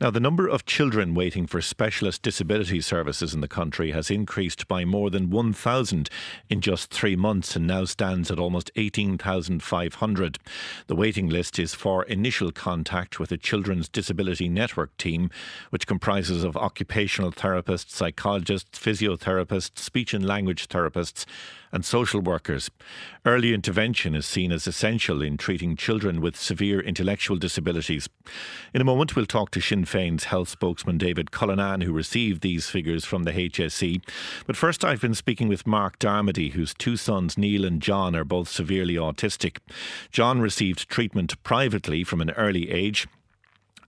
Now, the number of children waiting for specialist disability services in the country has increased by more than 1,000 in just three months and now stands at almost 18,500. The waiting list is for initial contact with a Children's Disability Network team, which comprises of occupational therapists, psychologists, physiotherapists, speech and language therapists, and social workers. Early intervention is seen as essential in treating children with severe intellectual disabilities. In a moment, we'll talk to Sinn Féin's health spokesman David Cullinane, who received these figures from the HSE. But first, I've been speaking with Mark Darmody, whose two sons, Neil and John, are both severely autistic. John received treatment privately from an early age.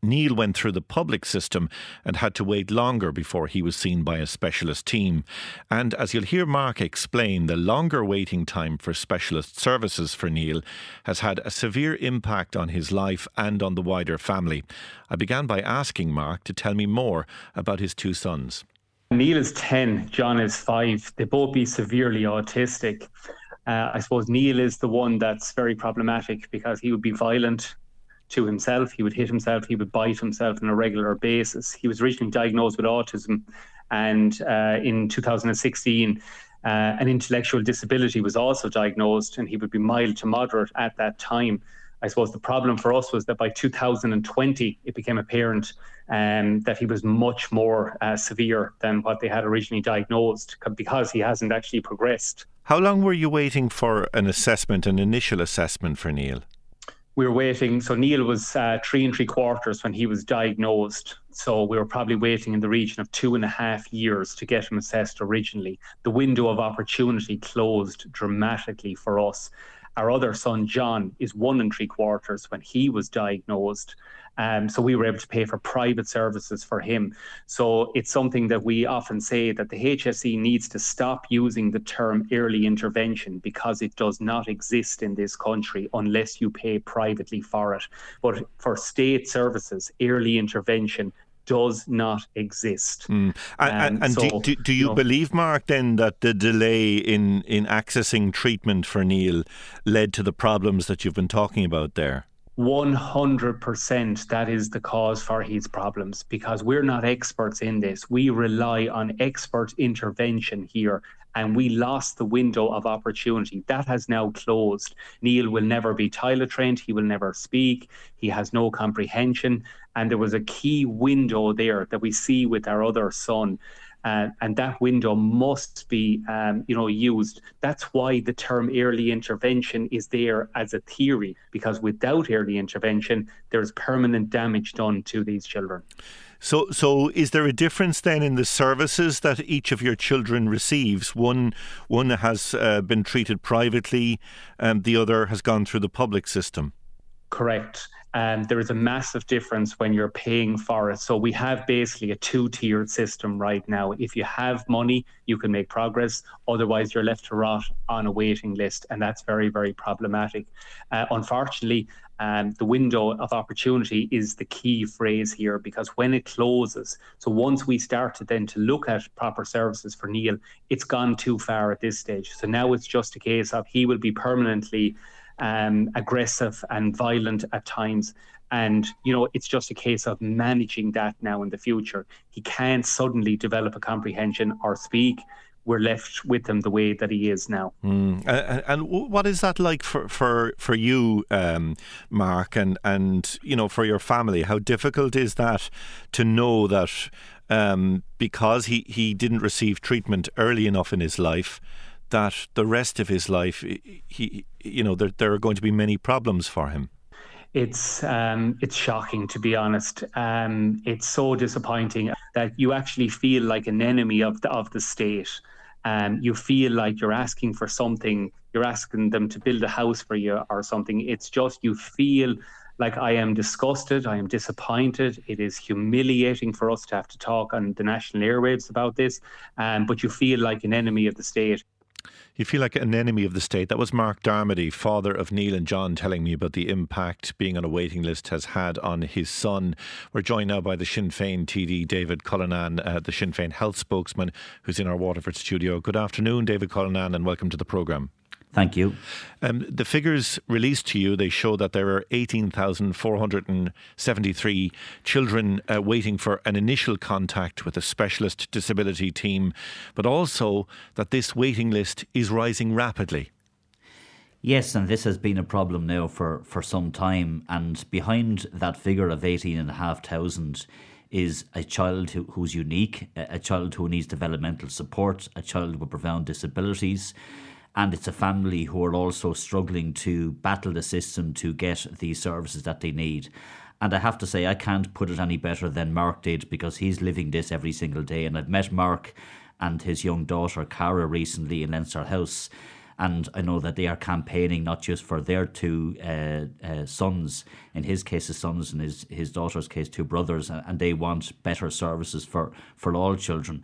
Neil went through the public system and had to wait longer before he was seen by a specialist team. And as you'll hear Mark explain, the longer waiting time for specialist services for Neil has had a severe impact on his life and on the wider family. I began by asking Mark to tell me more about his two sons. Neil is 10, John is 5. They both be severely autistic. Uh, I suppose Neil is the one that's very problematic because he would be violent to himself. He would hit himself. He would bite himself on a regular basis. He was originally diagnosed with autism, and uh, in 2016, uh, an intellectual disability was also diagnosed, and he would be mild to moderate at that time. I suppose the problem for us was that by 2020, it became apparent um, that he was much more uh, severe than what they had originally diagnosed because he hasn't actually progressed. How long were you waiting for an assessment, an initial assessment for Neil? We were waiting. So Neil was uh, three and three quarters when he was diagnosed. So we were probably waiting in the region of two and a half years to get him assessed originally. The window of opportunity closed dramatically for us. Our other son, John, is one and three quarters when he was diagnosed. Um, so we were able to pay for private services for him. So it's something that we often say that the HSE needs to stop using the term early intervention because it does not exist in this country unless you pay privately for it. But for state services, early intervention does not exist. Mm. And, um, and so, do, do, do, you, you know, believe, Mark, then that the delay in, in accessing treatment for Neil led to the problems that you've been talking about there? 100% that is the cause for his problems because we're not experts in this. We rely on expert intervention here and we lost the window of opportunity. That has now closed. Neil will never be toilet trained. He will never speak. He has no comprehension. And there was a key window there that we see with our other son uh, and that window must be, um, you know, used. That's why the term early intervention is there as a theory, because without early intervention, there's permanent damage done to these children. So, so is there a difference then in the services that each of your children receives? One, one has uh, been treated privately, and the other has gone through the public system. Correct. And there is a massive difference when you're paying for it. So we have basically a two-tiered system right now. If you have money, you can make progress. Otherwise, you're left to rot on a waiting list, and that's very, very problematic. Uh, unfortunately, um, the window of opportunity is the key phrase here because when it closes, so once we started then to look at proper services for Neil, it's gone too far at this stage. So now it's just a case of he will be permanently um, aggressive and violent at times. And, you know, it's just a case of managing that now in the future. He can't suddenly develop a comprehension or speak. We're left with him the way that he is now. Mm. And, what is that like for for for you, um, Mark, and and you know for your family? How difficult is that to know that um, because he he didn't receive treatment early enough in his life? That the rest of his life, he, you know, there, there are going to be many problems for him. It's um, it's shocking to be honest. Um, it's so disappointing that you actually feel like an enemy of the of the state. Um, you feel like you're asking for something. You're asking them to build a house for you or something. It's just you feel like I am disgusted, I am disappointed. It is humiliating for us to have to talk on the national airwaves about this, um, but you feel like an enemy of the state. You feel like an enemy of the state. That was Mark Darmody, father of Neil and John, telling me about the impact being on a waiting list has had on his son. We're joined now by the Sinn Féin TD, David Cullinane, uh, the Sinn Féin health spokesman, who's in our Waterford studio. Good afternoon, David Cullinane, and welcome to the programme. Thank you. Um, the figures released to you, they show that there are 18,473 children uh, waiting for an initial contact with a specialist disability team, but also that this waiting list is rising rapidly. Yes, and this has been a problem now for, for some time. And behind that figure of 18,500 is a child who, who's unique, a, a child who needs developmental support, a child with profound disabilities and it's a family who are also struggling to battle the system to get the services that they need. And I have to say, I can't put it any better than Mark did because he's living this every single day. And I've met Mark and his young daughter, Cara, recently in Leinster House. And I know that they are campaigning not just for their two uh, uh, sons, in his case, his sons, and his, his daughter's case, two brothers, and they want better services for, for all children.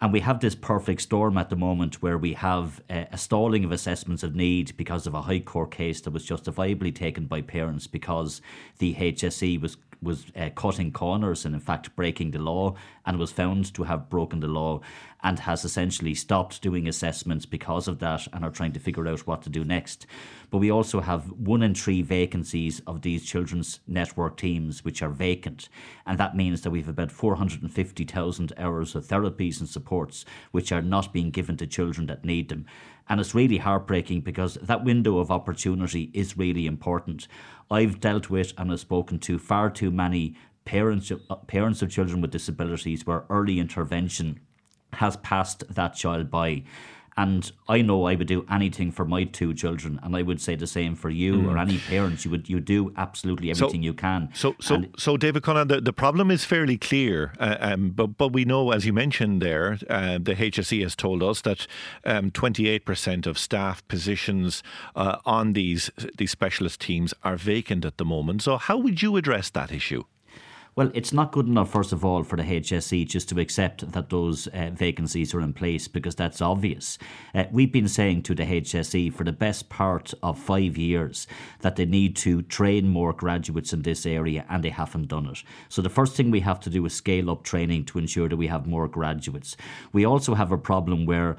And we have this perfect storm at the moment where we have a, a stalling of assessments of need because of a High Court case that was justifiably taken by parents because the HSE was was uh, cutting corners and in fact breaking the law and was found to have broken the law and has essentially stopped doing assessments because of that and are trying to figure out what to do next. But we also have one in three vacancies of these children's network teams which are vacant. And that means that we have about 450,000 hours of therapies and supports which are not being given to children that need them. And it's really heartbreaking because that window of opportunity is really important. I've dealt with and have spoken to far too many parents, parents of children with disabilities where early intervention has passed that child by. And I know I would do anything for my two children, and I would say the same for you mm. or any parents. You would you do absolutely everything so, you can. So, so, and so, David Conaghan, the, the problem is fairly clear, uh, um, but but we know, as you mentioned there, uh, the HSE has told us that um, twenty eight percent of staff positions uh, on these these specialist teams are vacant at the moment. So, how would you address that issue? Well, it's not good enough, first of all, for the HSE just to accept that those uh, vacancies are in place because that's obvious. Uh, we've been saying to the HSE for the best part of five years that they need to train more graduates in this area and they haven't done it. So the first thing we have to do is scale up training to ensure that we have more graduates. We also have a problem where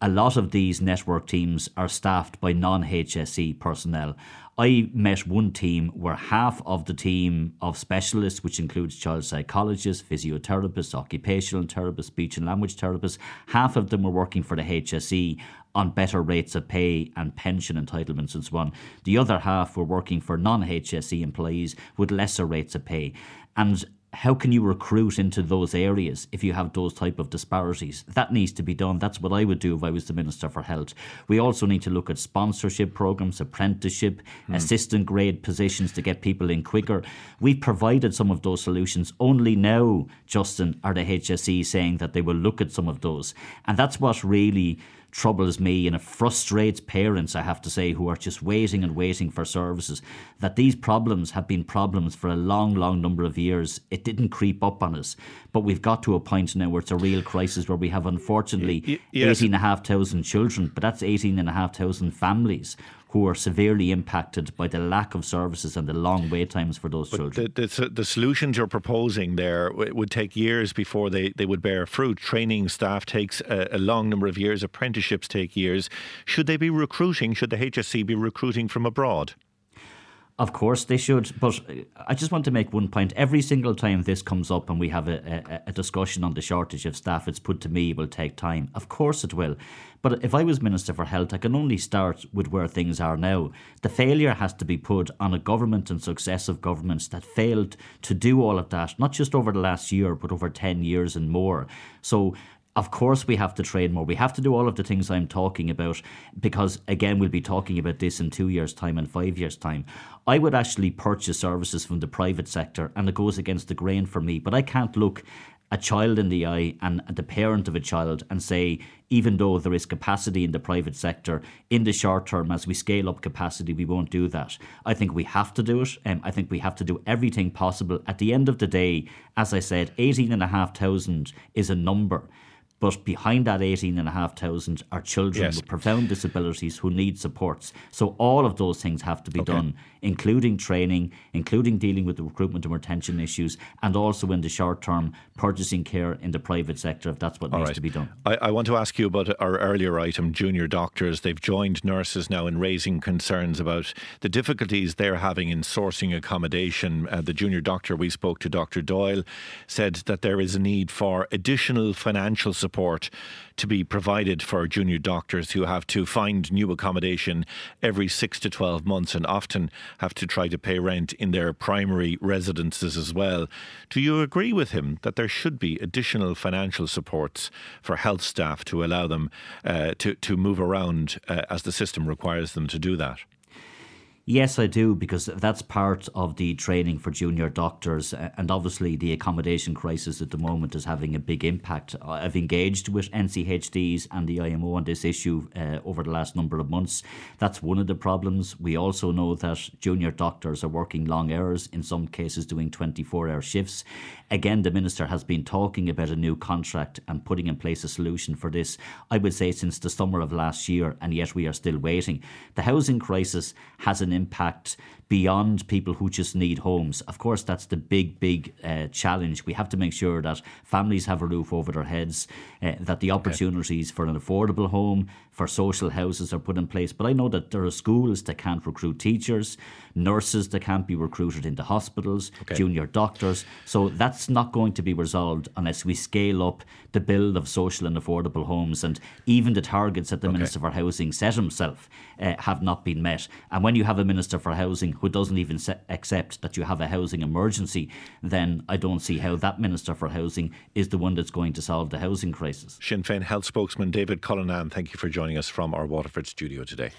a lot of these network teams are staffed by non HSE personnel. I met one team where half of the team of specialists, which includes child psychologists, physiotherapists, occupational therapists, speech and language therapists, half of them were working for the HSE on better rates of pay and pension entitlements and so on. The other half were working for non HSE employees with lesser rates of pay. And how can you recruit into those areas if you have those type of disparities? That needs to be done. That's what i would do if i was the minister for health. We also need to look at sponsorship programs apprenticeship mm. assistant grade positions to get people in quicker. We've provided some of those solutions. Only now justin are the hse saying that they will look at some of those. And that's what really troubles me and it frustrates parents, I have to say, who are just waiting and waiting for services. That these problems have been problems for a long, long number of years. It didn't creep up on us. But we've got to a point now where it's a real crisis where we have, unfortunately, y- yes. 18,500 children, but that's 18,500 families who are severely impacted by the lack of services and the long wait times for those but children. The, the, the, solutions you're proposing there would take years before they, they would bear fruit. Training staff takes a, a long number of years, apprenticeships take years. Should they be recruiting? Should the HSE be recruiting from abroad? Of course they should, but uh, I just want to make one point. Every single time this comes up and we have a, a, a, discussion on the shortage of staff, it's put to me it will take time. Of course it will. But if I was Minister for Health, I can only start with where things are now. The failure has to be put on a government and successive governments that failed to do all of that, not just over the last year, but over 10 years and more. So of course, we have to train more. We have to do all of the things I'm talking about because, again, we'll be talking about this in two years' time and five years' time. I would actually purchase services from the private sector, and it goes against the grain for me. But I can't look a child in the eye and the parent of a child and say, even though there is capacity in the private sector, in the short term, as we scale up capacity, we won't do that. I think we have to do it. Um, I think we have to do everything possible. At the end of the day, as I said, 18,500 is a number But behind that 18,500 are children Yes. with profound disabilities who need supports. So all of those things have to be Okay. done, including training, including dealing with the recruitment and retention issues, and also in the short term, purchasing care in the private sector if that's what All needs right. to be done. I, I want to ask you about our earlier item, junior doctors. They've joined nurses now in raising concerns about the difficulties they're having in sourcing accommodation. Uh, the junior doctor we spoke to, Dr. Doyle, said that there is a need for additional financial support to be provided for junior doctors who have to find new accommodation every six to 12 months and often have to try to pay rent in their primary residences as well. Do you agree with him that there should be additional financial supports for health staff to allow them uh, to, to move around uh, as the system requires them to do that? Yes, I do, because that's part of the training for junior doctors. And obviously, the accommodation crisis at the moment is having a big impact. I've engaged with NCHDs and the IMO on this issue uh, over the last number of months. That's one of the problems. We also know that junior doctors are working long hours, in some cases, doing 24 hour shifts. Again, the Minister has been talking about a new contract and putting in place a solution for this, I would say, since the summer of last year, and yet we are still waiting. The housing crisis has an impact beyond people who just need homes. Of course, that's the big, big uh, challenge. We have to make sure that families have a roof over their heads, uh, that the opportunities for an affordable home, for social houses are put in place. But I know that there are schools that can't recruit teachers, nurses that can't be recruited into hospitals, junior doctors. So that's not going to be resolved unless we scale up the build of social and affordable homes. And even the targets that the Minister for Housing set himself uh, have not been met. And when you have a Minister for Housing who doesn't even se- accept that you have a housing emergency, then I don't see how that Minister for Housing is the one that's going to solve the housing crisis. Sinn Féin health spokesman David Cullinane, thank you for joining us from our Waterford studio today.